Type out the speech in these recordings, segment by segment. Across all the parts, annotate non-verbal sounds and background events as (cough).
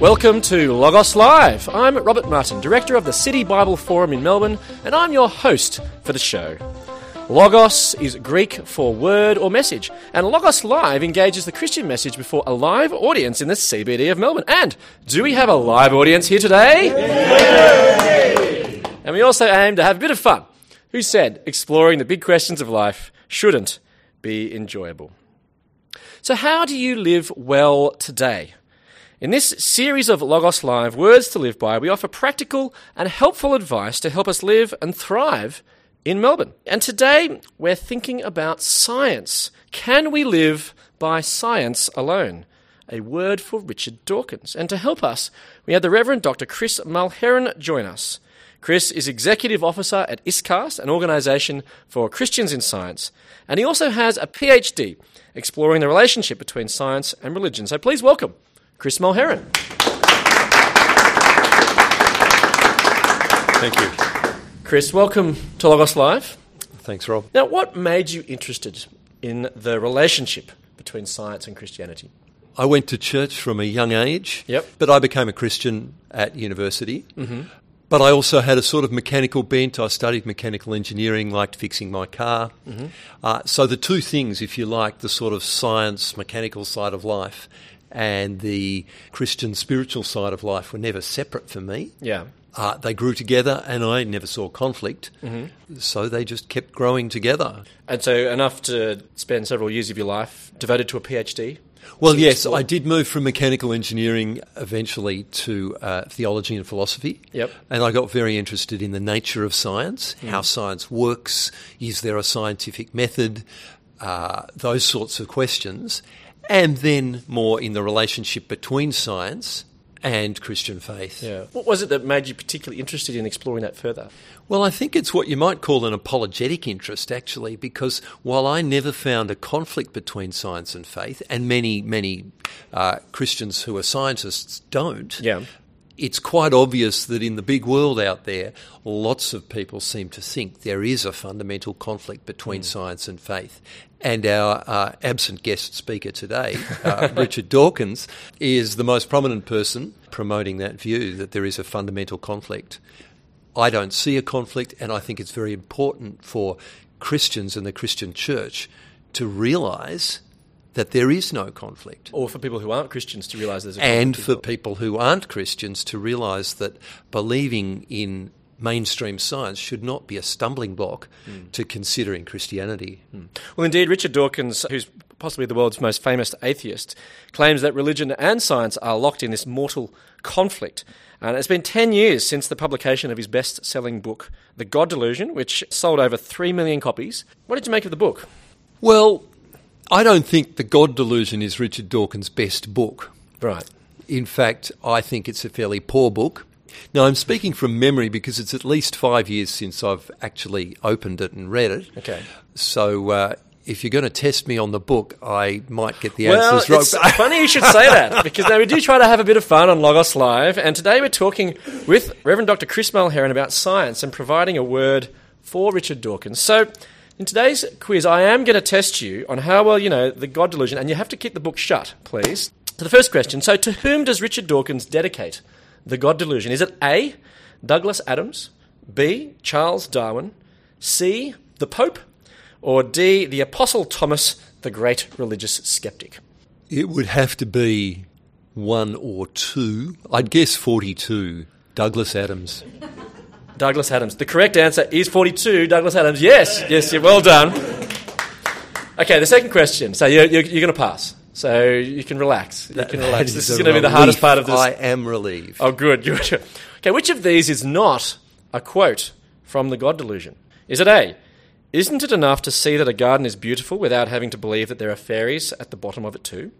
Welcome to Logos Live. I'm Robert Martin, Director of the City Bible Forum in Melbourne, and I'm your host for the show. Logos is Greek for word or message, and Logos Live engages the Christian message before a live audience in the CBD of Melbourne. And do we have a live audience here today? Yay! And we also aim to have a bit of fun. Who said exploring the big questions of life shouldn't be enjoyable? So, how do you live well today? In this series of Logos Live, Words to Live By, we offer practical and helpful advice to help us live and thrive in Melbourne. And today, we're thinking about science. Can we live by science alone? A word for Richard Dawkins. And to help us, we had the Reverend Dr. Chris Mulherin join us. Chris is Executive Officer at ISCAST, an organisation for Christians in Science, and he also has a PhD exploring the relationship between science and religion. So please welcome Chris Mulherin. Thank you. Chris, welcome to Logos Live. Thanks, Rob. Now, what made you interested in the relationship between science and Christianity? I went to church from a young age, Yep. but I became a Christian at university. Mm-hmm. But I also had a sort of mechanical bent. I studied mechanical engineering, liked fixing my car. Mm-hmm. Uh, so the two things, if you like, the sort of science, mechanical side of life and the Christian spiritual side of life were never separate for me. Yeah. Uh, they grew together and I never saw conflict. Mm-hmm. So they just kept growing together. And so, enough to spend several years of your life devoted to a PhD? Well, yes, explore- I did move from mechanical engineering eventually to uh, theology and philosophy. Yep. And I got very interested in the nature of science, how science works, is there a scientific method, uh, those sorts of questions. And then more in the relationship between science and Christian faith. Yeah. What was it that made you particularly interested in exploring that further? Well, I think it's what you might call an apologetic interest, actually, because while I never found a conflict between science and faith, and many, many uh, Christians who are scientists don't, Yeah. it's quite obvious that in the big world out there, lots of people seem to think there is a fundamental conflict between science and faith. And our uh, absent guest speaker today, uh, (laughs) Richard Dawkins, is the most prominent person promoting that view that there is a fundamental conflict. I don't see a conflict, and I think it's very important for Christians and the Christian church to realise that there is no conflict Or for people who aren't Christians to realise there's a and for people who aren't Christians to realise that believing in mainstream science should not be a stumbling block hmm. to considering Christianity. Hmm. Well, indeed, Richard Dawkins, who's possibly the world's most famous atheist, claims that religion and science are locked in this mortal conflict. And it's been 10 years since the publication of his best selling book, The God Delusion, which sold over 3 million copies. What did you make of the book? Well, I don't think The God Delusion is Richard Dawkins' best book. Right. In fact, I think it's a fairly poor book. Now, I'm speaking from memory because it's at least five years since I've actually opened it and read it. Okay. So, uh, if you're going to test me on the book, I might get the Well, answers wrong. it's funny you should say that (laughs) because now we do try to have a bit of fun on Logos Live, and today we're talking with Reverend Dr. Chris Mulherin about science and providing a word for Richard Dawkins. So, in today's quiz, I am going to test you on how well you know the God delusion, and you have to keep the book shut, please. So, the first question: So, to whom does Richard Dawkins dedicate the God delusion? Is it A. Douglas Adams, B. Charles Darwin, C. The Pope, or D. The Apostle Thomas, the great religious skeptic? It would have to be one or two. I'd guess 42. Douglas Adams. Douglas Adams. The correct answer is 42. Douglas Adams. Yes, yes, you're well done. Okay, the second question. So you're, you're, you're going to pass. So you can relax. You can relax. This is is going to be the hardest part of this. I am relieved. Oh, good. good. Okay, which of these is not a quote from the God delusion? Is it A? Isn't it enough to see that a garden is beautiful without having to believe that there are fairies at the bottom of it too?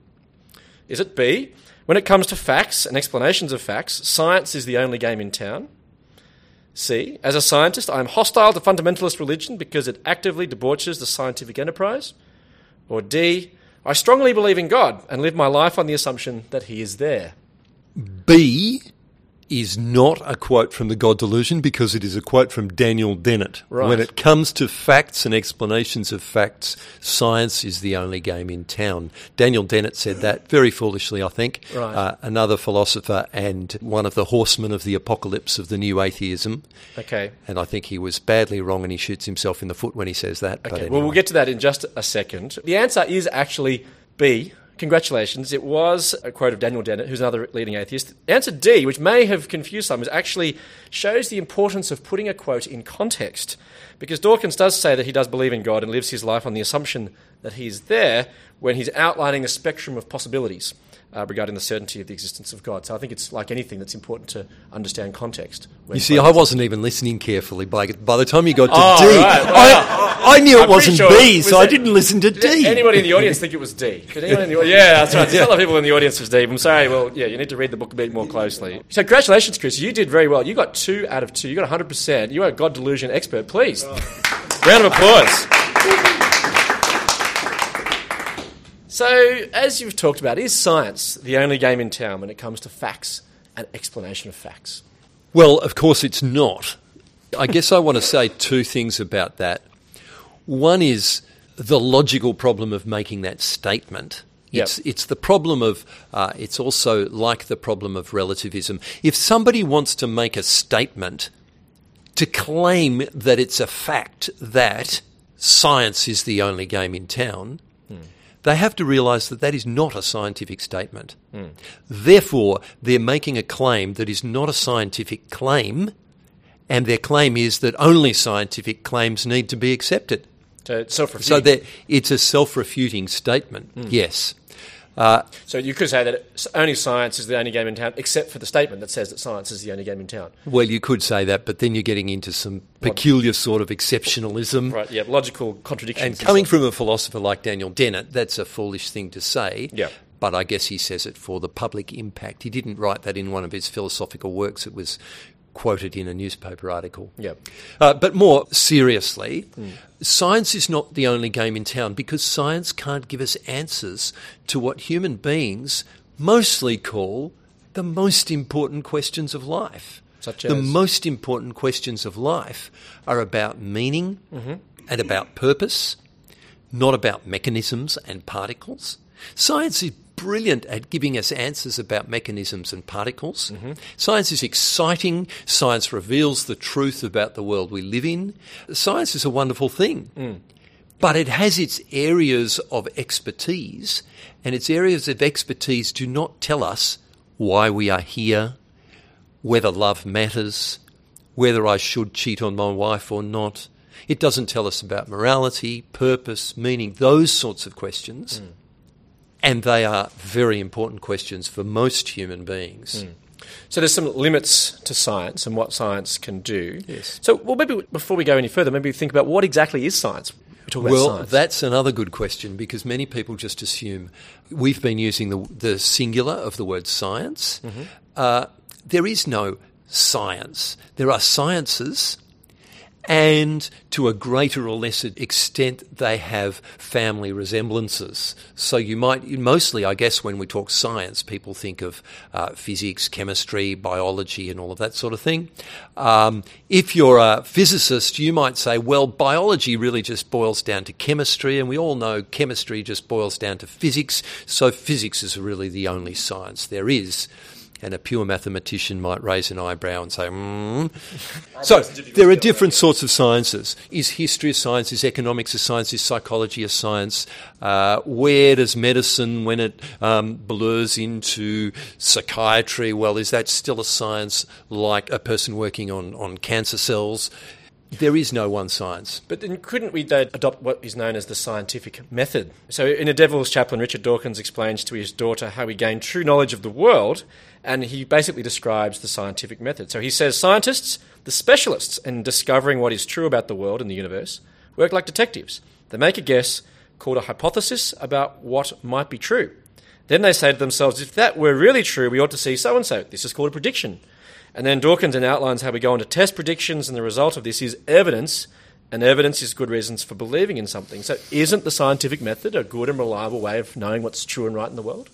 Is it B? When it comes to facts and explanations of facts, science is the only game in town. C. As a scientist, I am hostile to fundamentalist religion because it actively debauches the scientific enterprise. Or D. I strongly believe in God and live my life on the assumption that He is there. B is not a quote from the God Delusion because it is a quote from Daniel Dennett. Right. When it comes to facts and explanations of facts, science is the only game in town. Daniel Dennett said that very foolishly, I think. Right. Uh, another philosopher and one of the horsemen of the apocalypse of the new atheism. Okay. And I think he was badly wrong and he shoots himself in the foot when he says that. But Okay, anyway. well, we'll get to that in just a second. The answer is actually B. Congratulations. It was a quote of Daniel Dennett, who's another leading atheist. Answer D, which may have confused some, is actually shows the importance of putting a quote in context. Because Dawkins does say that he does believe in God and lives his life on the assumption that he's there when he's outlining a spectrum of possibilities uh, regarding the certainty of the existence of God. So I think it's like anything that's important to understand context. You see, I wasn't even listening carefully. Blake. By the time you got to Oh, D, right. I, I knew it I'm wasn't pretty sure- B, was so I didn't listen to Did D. anybody in the audience think it was D? Did anyone in the audience? Yeah, that's right. There's a lot of people in the audience was D. I'm sorry. Well, yeah, you need to read the book a bit more closely. So, congratulations, Chris. You did very well. You got two out of two. You got 100%. You are a God delusion expert. Please. Round of applause. So, as you've talked about, is science the only game in town when it comes to facts and explanation of facts? Well, of course it's not. I guess I want to say two things about that. One is the logical problem of making that statement. Yep. It's, it's the problem of, uh, it's also like the problem of relativism. If somebody wants to make a statement to claim that it's a fact that science is the only game in town, they have to realise that that is not a scientific statement. Therefore, they're making a claim that is not a scientific claim, and their claim is that only scientific claims need to be accepted. So, it's self So it's a self-refuting statement. Hmm. Yes. Uh, so you could say that only science is the only game in town, except for the statement that says that science is the only game in town. Well, you could say that, but then you're getting into some peculiar sort of exceptionalism. Right, yeah, logical contradictions. And coming from a philosopher like Daniel Dennett, that's a foolish thing to say. Yeah. But I guess he says it for the public impact. He didn't write that in one of his philosophical works. It was quoted in a newspaper article. Yeah. Uh, but more seriously, science is not the only game in town because science can't give us answers to what human beings mostly call the most important questions of life. Such the most important questions of life are about meaning and about purpose, not about mechanisms and particles. Science is brilliant at giving us answers about mechanisms and particles. Mm-hmm. Science is exciting. Science reveals the truth about the world we live in. Science is a wonderful thing. Mm. But it has its areas of expertise, and its areas of expertise do not tell us why we are here, whether love matters, whether I should cheat on my wife or not. It doesn't tell us about morality, purpose, meaning, those sorts of questions. Mm. And they are very important questions for most human beings. So there's some limits to science and what science can do. Yes. So, well, maybe before we go any further, maybe think about what exactly is science. We talk about Well, science. that's another good question because many people just assume we've been using the, the singular of the word science. Uh, there is no science. There are sciences, and to a greater or lesser extent, they have family resemblances. So you might, mostly, I guess, when we talk science, people think of uh, physics, chemistry, biology, and all of that sort of thing. Um, if you're a physicist, you might say, well, biology really just boils down to chemistry, and we all know chemistry just boils down to physics, so physics is really the only science there is. And a pure mathematician might raise an eyebrow and say, mm. So there are different sorts of sciences. Is history a science? Is economics a science? Is psychology a science? Uh, where does medicine, when it um, blurs into psychiatry, well, is that still a science like a person working on, on cancer cells? There is no one science. But then couldn't we uh, adopt what is known as the scientific method? So, in A Devil's Chaplain, Richard Dawkins explains to his daughter how he gained true knowledge of the world, and he basically describes the scientific method. So, he says scientists, the specialists in discovering what is true about the world and the universe, work like detectives. They make a guess called a hypothesis about what might be true. Then they say to themselves, if that were really true, we ought to see so and so. This is called a prediction. And then Dawkins then outlines how we go on to test predictions, and the result of this is evidence, and evidence is good reasons for believing in something. So, isn't the scientific method a good and reliable way of knowing what's true and right in the world?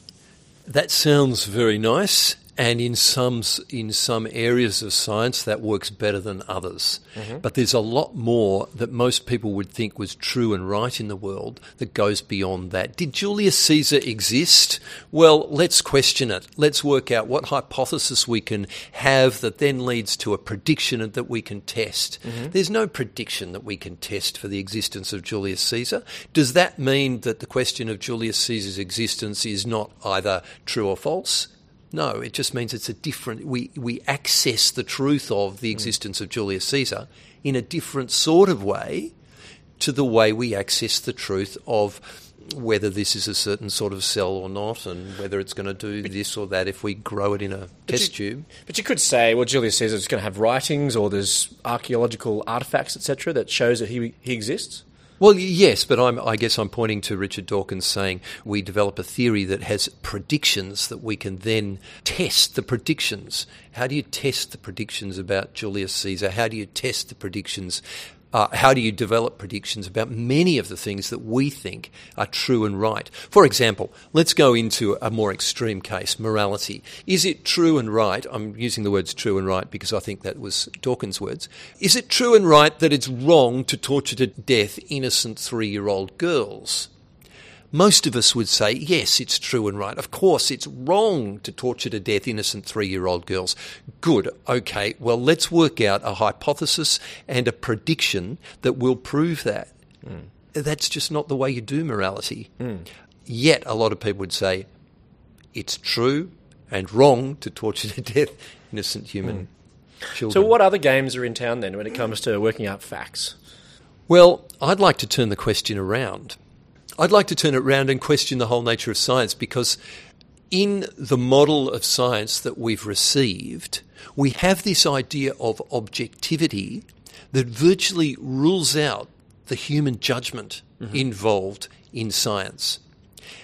That sounds very nice and in some in some areas of science that works better than others. Mm-hmm. But there's a lot more that most people would think was true and right in the world that goes beyond that. Did Julius Caesar exist? Well, let's question it. Let's work out what hypothesis we can have that then leads to a prediction that we can test. Mm-hmm. There's no prediction that we can test for the existence of Julius Caesar. Does that mean that the question of Julius Caesar's existence is not either true or false? No, it just means it's a different. We we access the truth of the hmm. existence of Julius Caesar in a different sort of way to the way we access the truth of whether this is a certain sort of cell or not, and whether it's going to do this or that if we grow it in a test tube. But you could say, well, Julius Caesar is going to have writings or there's archaeological artifacts, etc., that shows that he he exists. Well, yes, but I'm, I guess I'm pointing to Richard Dawkins saying we develop a theory that has predictions that we can then test the predictions. How do you test the predictions about Julius Caesar? How do you test the predictions? Uh, how do you develop predictions about many of the things that we think are true and right? For example, let's go into a more extreme case morality. Is it true and right? I'm using the words true and right because I think that was Dawkins' words. Is it true and right that it's wrong to torture to death innocent three year old girls? Most of us would say, yes, it's true and right. Of course, it's wrong to torture to death innocent three year old girls. Good. Okay. Well, let's work out a hypothesis and a prediction that will prove that. Mm. That's just not the way you do morality. Mm. Yet, a lot of people would say it's true and wrong to torture to death innocent human mm. children. So, what other games are in town then when it comes to working out facts? Well, I'd like to turn the question around. I'd like to turn it around and question the whole nature of science because in the model of science that we've received, we have this idea of objectivity that virtually rules out the human judgment mm-hmm. involved in science.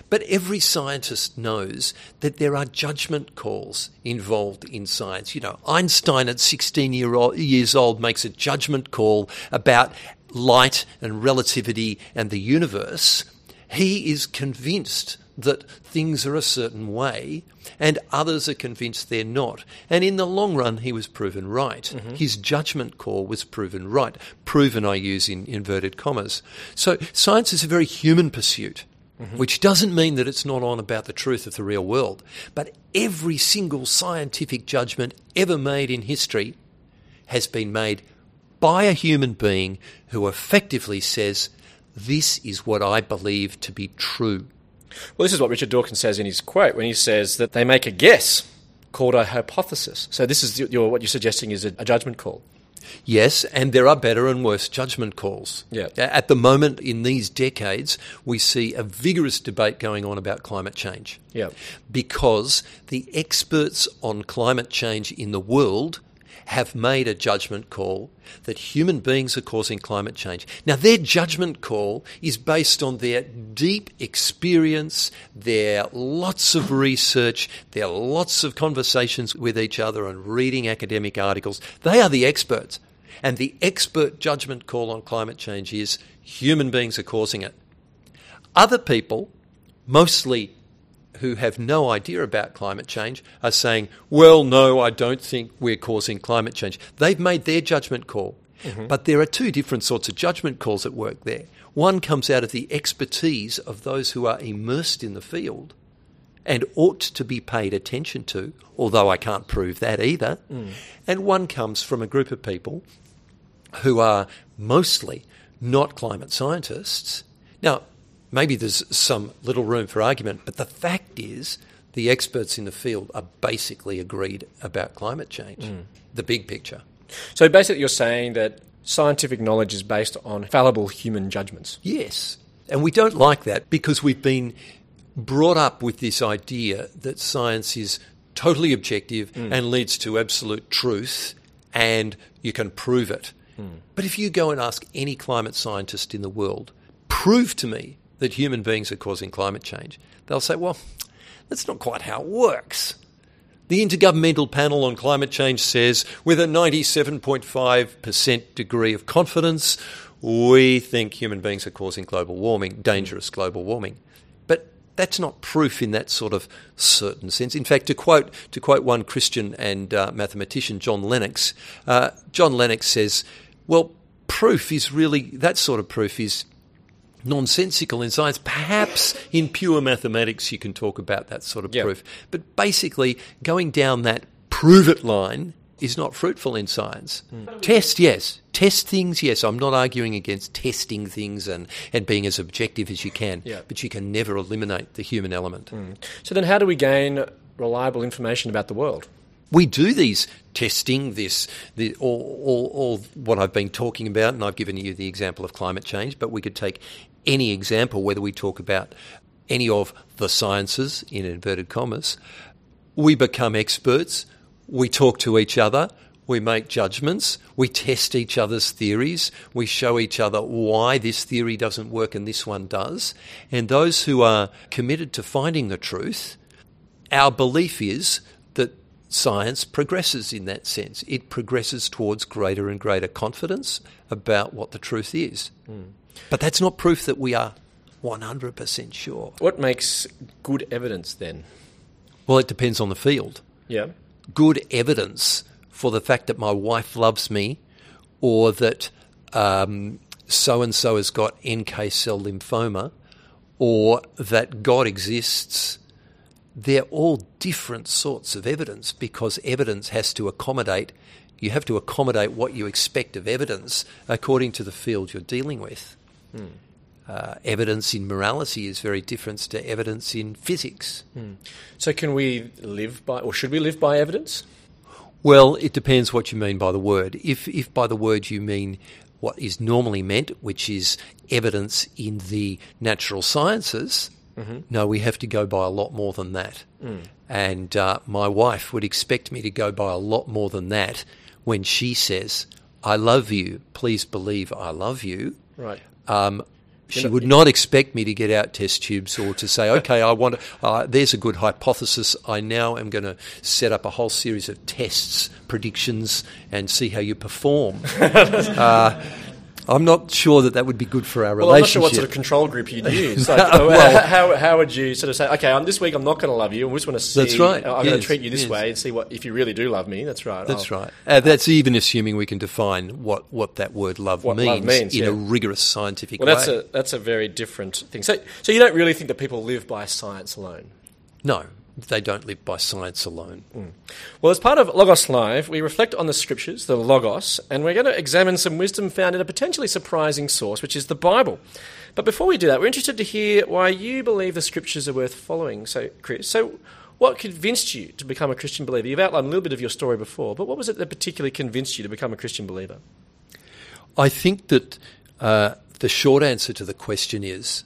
But every scientist knows that there are judgment calls involved in science. You know, Einstein at 16 year old, years old makes a judgment call about light and relativity and the universe. He is convinced that things are a certain way, and others are convinced they're not. And in the long run, he was proven right. Mm-hmm. His judgment call was proven right. Proven, I use in inverted commas. So science is a very human pursuit. Mm-hmm. Which doesn't mean that it's not on about the truth of the real world. But every single scientific judgment ever made in history has been made by a human being who effectively says, this is what I believe to be true. Well, this is what Richard Dawkins says in his quote when he says that they make a guess called a hypothesis. So this is your, what you're suggesting is a, a judgment call. Yes, and there are better and worse judgment calls. Yeah. At the moment, in these decades, we see a vigorous debate going on about climate change. Yeah. Because the experts on climate change in the world have made a judgment call that human beings are causing climate change. Now, their judgment call is based on their deep experience, their lots of research, their lots of conversations with each other and reading academic articles. They are the experts. And the expert judgment call on climate change is human beings are causing it. Other people, mostly who have no idea about climate change are saying, well, no, I don't think we're causing climate change. They've made their judgment call. Mm-hmm. But there are two different sorts of judgment calls at work there. One comes out of the expertise of those who are immersed in the field and ought to be paid attention to, although I can't prove that either. Mm. And one comes from a group of people who are mostly not climate scientists. Now, maybe there's some little room for argument, but the fact is the experts in the field are basically agreed about climate change, mm. the big picture. So basically, you're saying that scientific knowledge is based on fallible human judgments. Yes. And we don't like that because we've been brought up with this idea that science is totally objective mm. and leads to absolute truth and you can prove it. Mm. But if you go and ask any climate scientist in the world, prove to me that human beings are causing climate change, they'll say, well, that's not quite how it works. The Intergovernmental Panel on Climate Change says, with a 97.5% degree of confidence, we think human beings are causing global warming, dangerous global warming. But that's not proof in that sort of certain sense. In fact, to quote to quote one Christian and uh, mathematician, John Lennox, uh, John Lennox says, "Well, proof is really that sort of proof is nonsensical in science. Perhaps in pure mathematics you can talk about that sort of Yep. proof, but basically going down that prove it line." Is not fruitful in science. Hmm. Test, yes. Test things, yes. I'm not arguing against testing things and, and being as objective as you can, Yeah. but you can never eliminate the human element. Hmm. So then, how do we gain reliable information about the world? We do these testing, this, the, all, all, all what I've been talking about, and I've given you the example of climate change, but we could take any example, whether we talk about any of the sciences, in inverted commas, we become experts, we talk to each other, we make judgments, we test each other's theories, we show each other why this theory doesn't work and this one does. And those who are committed to finding the truth, our belief is science progresses in that sense. It progresses towards greater and greater confidence about what the truth is. Hmm. But that's not proof that we are 100% sure. What makes good evidence then? Well, it depends on the field. Yeah. good evidence for the fact that my wife loves me or that so and so has got NK cell lymphoma or that God exists, they're all different sorts of evidence because evidence has to accommodate, you have to accommodate what you expect of evidence according to the field you're dealing with. Uh, evidence in morality is very different to evidence in physics. So can we live by, or should we live by evidence? Well, it depends what you mean by the word. If, if by the word you mean what is normally meant, which is evidence in the natural sciences, no, we have to go by a lot more than that. And uh, my wife would expect me to go by a lot more than that when she says, I love you, please believe I love you. Right. Um, she would not expect me to get out test tubes or to say, okay, I want. Uh, there's a good hypothesis. I now am going to set up a whole series of tests, predictions, and see how you perform. (laughs) uh, I'm not sure that that would be good for our relationship. Well, I'm not sure what sort of control group you'd use. (laughs) Like, Well- how, how would you sort of say, okay, on this week I'm not going to love you, we just want to see. That's right, I'm going to treat you this yes. way and see what if you really do love me. That's right. That's Oh. right. Uh, that's even assuming we can define what, what that word love What love means, means, in yeah. a rigorous scientific Well, that's way. a that's a very different thing. So, so you don't really think that people live by science alone? no, they don't live by science alone. Well, as part of Logos Live, we reflect on the scriptures, the Logos, and we're going to examine some wisdom found in a potentially surprising source, which is the Bible. But before we do that, we're interested to hear why you believe the scriptures are worth following. So, Chris, so what convinced you to become a Christian believer? You've outlined a little bit of your story before, but what was it that particularly convinced you to become a Christian believer? I think that uh, the short answer to the question is,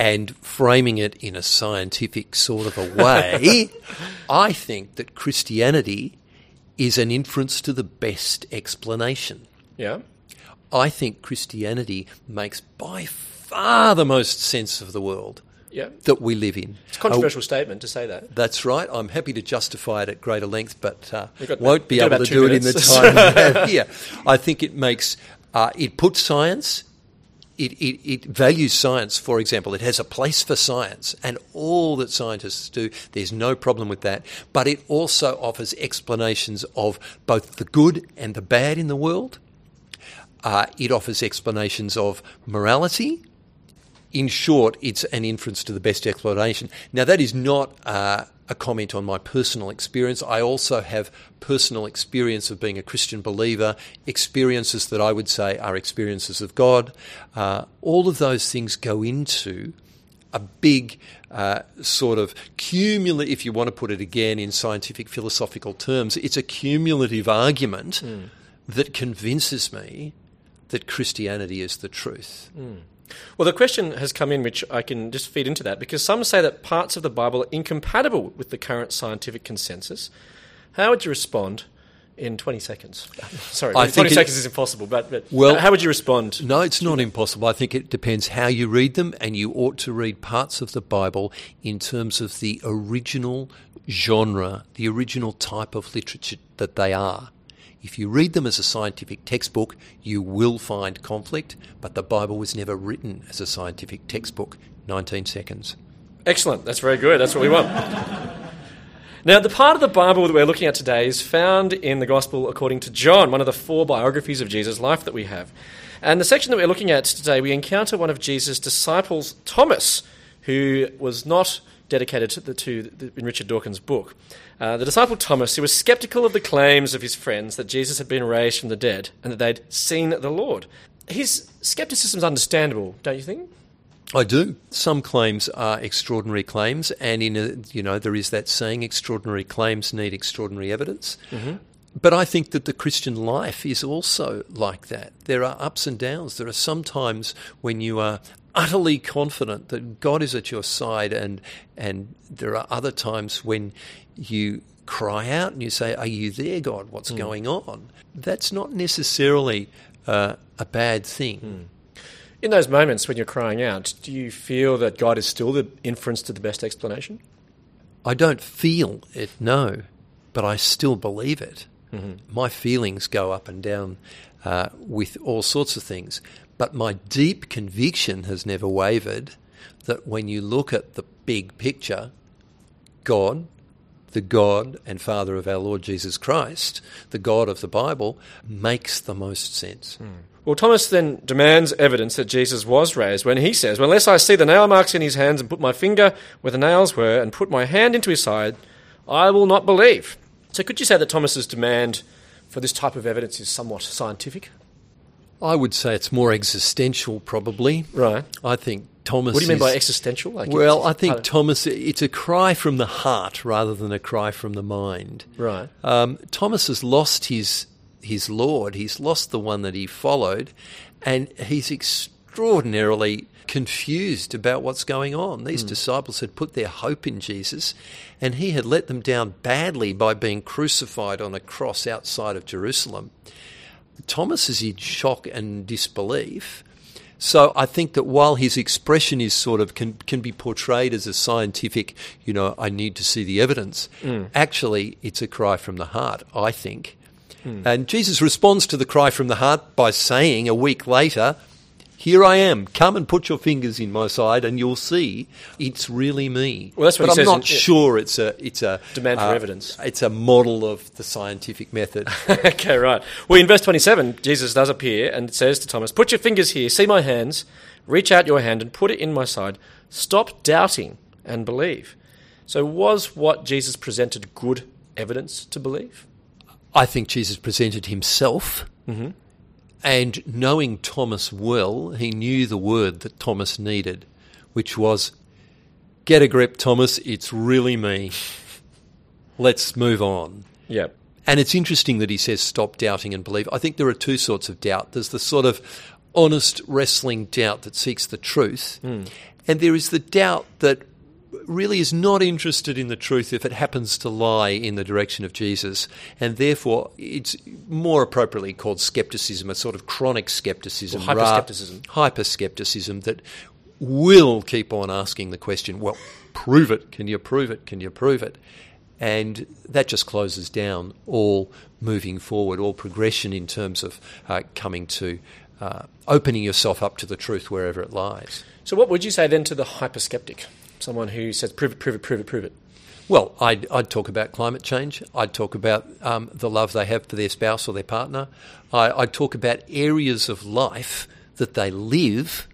and framing it in a scientific sort of a way, (laughs) I think that Christianity is an inference to the best explanation. Yeah? I think Christianity makes by far the most sense of the world Yeah. that we live in. It's a controversial statement to say that. That's right. I'm happy to justify it at greater length, but uh, won't be able to do it in the time we have (laughs) here. I think it makes uh, it puts science. It, it, it values science, for example. It has a place for science and all that scientists do. There's no problem with that. But it also offers explanations of both the good and the bad in the world. Uh, it offers explanations of morality, in short, it's an inference to the best explanation. Now, that is not uh, a comment on my personal experience. I also have personal experience of being a Christian believer, experiences that I would say are experiences of God. Uh, all of those things go into a big uh, sort of cumulative, if you want to put it again in scientific philosophical terms, it's a cumulative argument that convinces me that Christianity is the truth. Well, the question has come in, which I can just feed into that, because some say that parts of the Bible are incompatible with the current scientific consensus. How would you respond in 20 seconds? (laughs) Sorry, I 20 seconds is impossible, but, but Well- how would you respond? No, it's not impossible. I think it depends how you read them, and you ought to read parts of the Bible in terms of the original genre, the original type of literature that they are. If you read them as a scientific textbook, you will find conflict, but the Bible was never written as a scientific textbook, 19 seconds. Excellent. That's very good. That's what we want. Now, the part of the Bible that we're looking at today is found in the Gospel according to John, one of the four biographies of Jesus' life that we have. And the section that we're looking at today, we encounter one of Jesus' disciples, Thomas, who was not dedicated to, the, to the, in Richard Dawkins' book. Uh, the disciple Thomas, who was skeptical of the claims of his friends that Jesus had been raised from the dead and that they'd seen the Lord. His skepticism is understandable, don't you think? I do. Some claims are extraordinary claims, and in a, you know there is that saying: extraordinary claims need extraordinary evidence. Mm-hmm. But I think that the Christian life is also like that. There are ups and downs. There are some times when you are utterly confident that God is at your side, and and there are other times when you cry out and you say, "Are you there, God? What's mm. going on?" That's not necessarily uh, a bad thing. Mm. In those moments when you're crying out, do you feel that God is still the inference to the best explanation? I don't feel it, no, but I still believe it. Mm-hmm. My feelings go up and down uh, with all sorts of things, but my deep conviction has never wavered that when you look at the big picture, God, the God and Father of our Lord Jesus Christ, the God of the Bible, makes the most sense. Mm. Well, Thomas then demands evidence that Jesus was raised when he says, Unless I see the nail marks in his hands and put my finger where the nails were and put my hand into his side, I will not believe. So, could you say that Thomas's demand for this type of evidence is somewhat scientific? I would say it's more existential, probably. Right. I think Thomas. What do you mean is, by existential? Like well, I think Thomas. It's a cry from the heart rather than a cry from the mind. Right. Um, Thomas has lost his his Lord. He's lost the one that he followed, and he's extraordinarily confused about what's going on. These mm. disciples had put their hope in Jesus, and he had let them down badly by being crucified on a cross outside of Jerusalem. Thomas is in shock and disbelief. So I think that while his expression is sort of can can be portrayed as a scientific, you know, I need to see the evidence. Mm. Actually, it's a cry from the heart. I think Hmm. And Jesus responds to the cry from the heart by saying a week later, here I am. Come and put your fingers in my side, and you'll see it's really me. Well, that's what but I'm not sure it's a it's a demand for uh, evidence. It's a model of the scientific method. (laughs) okay, right. Well, in verse 27, Jesus does appear and says to Thomas, "Put your fingers here. See my hands. Reach out your hand and put it in my side. Stop doubting and believe." So, was what Jesus presented good evidence to believe? I think Jesus presented himself. Mm-hmm. And knowing Thomas well, he knew the word that Thomas needed, which was, Get a grip, Thomas, it's really me. Let's move on. Yep. And it's interesting that he says, Stop doubting and believe. I think there are two sorts of doubt. There's the sort of honest wrestling doubt that seeks the truth, mm. and there is the doubt that really is not interested in the truth if it happens to lie in the direction of Jesus, and therefore it's more appropriately called skepticism, a sort of chronic skepticism, hyper skepticism, hyper skepticism that will keep on asking the question, well, prove it. Can you prove it? Can you prove it? And that just closes down all moving forward, all progression in terms of uh, coming to uh, opening yourself up to the truth wherever it lies. So, what would you say then to the hyper skeptic? Someone who says, prove it, prove it, prove it, prove it? Well, I'd, I'd talk about climate change. I'd talk about um, the love they have for their spouse or their partner. I, I'd talk about areas of life that they live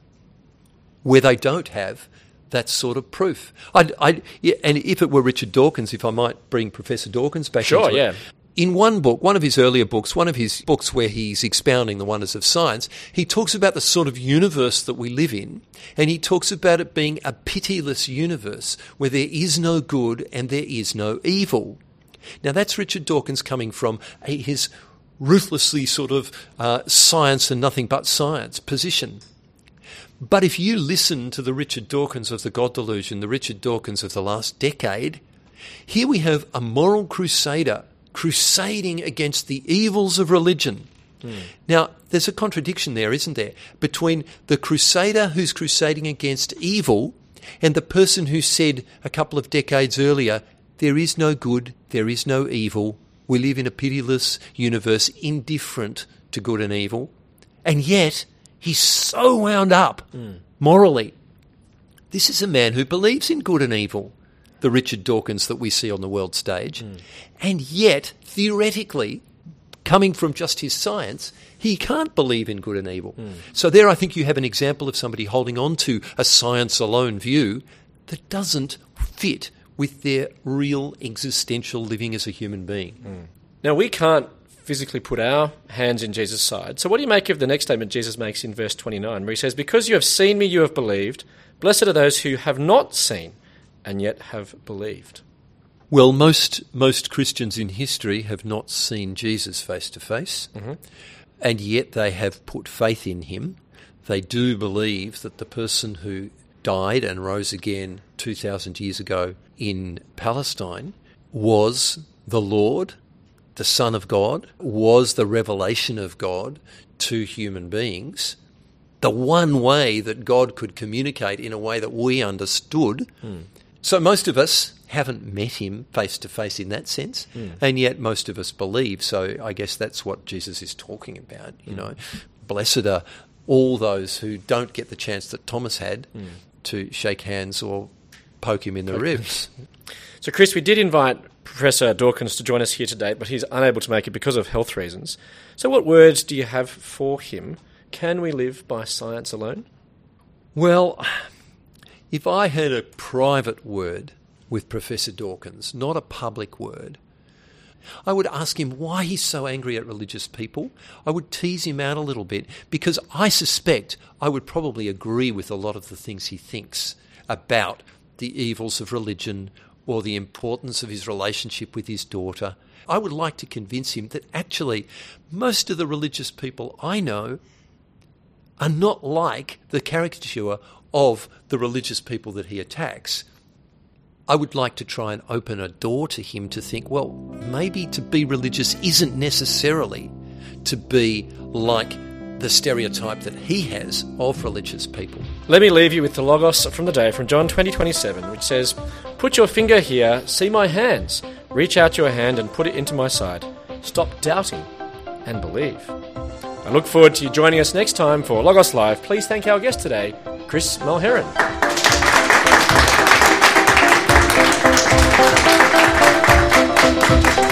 where they don't have that sort of proof. I'd, I'd, yeah, and if it were Richard Dawkins, if I might bring Professor Dawkins back sure, into yeah. In one book, one of his earlier books, one of his books where he's expounding the wonders of science, he talks about the sort of universe that we live in, and he talks about it being a pitiless universe where there is no good and there is no evil. Now, that's Richard Dawkins coming from his ruthlessly sort of uh, science and nothing but science position. But if you listen to the Richard Dawkins of the God Delusion, the Richard Dawkins of the last decade, here we have a moral crusader crusading against the evils of religion. Mm. Now, there's a contradiction there, isn't there, between the crusader who's crusading against evil and the person who said a couple of decades earlier, there is no good, there is no evil, we live in a pitiless universe indifferent to good and evil. And yet, he's so wound up mm. morally This is a man who believes in good and evil, the Richard Dawkins that we see on the world stage. Hmm. And yet, theoretically, coming from just his science, he can't believe in good and evil. Hmm. So, there I think you have an example of somebody holding on to a science alone view that doesn't fit with their real existential living as a human being. Hmm. Now, we can't physically put our hands in Jesus' side. So, what do you make of the next statement Jesus makes in verse 29, where he says, Because you have seen me, you have believed. Blessed are those who have not seen and yet have believed. Well, most most Christians in history have not seen Jesus face to face, and yet they have put faith in him. They do believe that the person who died and rose again 2,000 years ago in Palestine was the Lord, the Son of God, was the revelation of God to human beings. The one way that God could communicate in a way that we understood. Hmm. So most of us haven't met him face to face in that sense, hmm. and yet most of us believe. So I guess that's what Jesus is talking about. You hmm. know, blessed are all those who don't get the chance that Thomas had hmm. to shake hands or poke him in the ribs. (laughs) So, Chris, we did invite Professor Dawkins to join us here today, but he's unable to make it because of health reasons. So, what words do you have for him? Can we live by science alone? Well, if I had a private word with Professor Dawkins, not a public word, I would ask him why he's so angry at religious people. I would tease him out a little bit because I suspect I would probably agree with a lot of the things he thinks about the evils of religion or the importance of his relationship with his daughter. I would like to convince him that actually most of the religious people I know are not like the caricature of the religious people that he attacks. I would like to try and open a door to him to think, well, maybe to be religious isn't necessarily to be like the stereotype that he has of religious people. Let me leave you with the Logos from the day from John 20 27, which says, Put your finger here, see my hands. Reach out your hand and put it into my side. Stop doubting and believe. I look forward to you joining us next time for Logos Live. Please thank our guest today, Chris Mulherin. Thank you.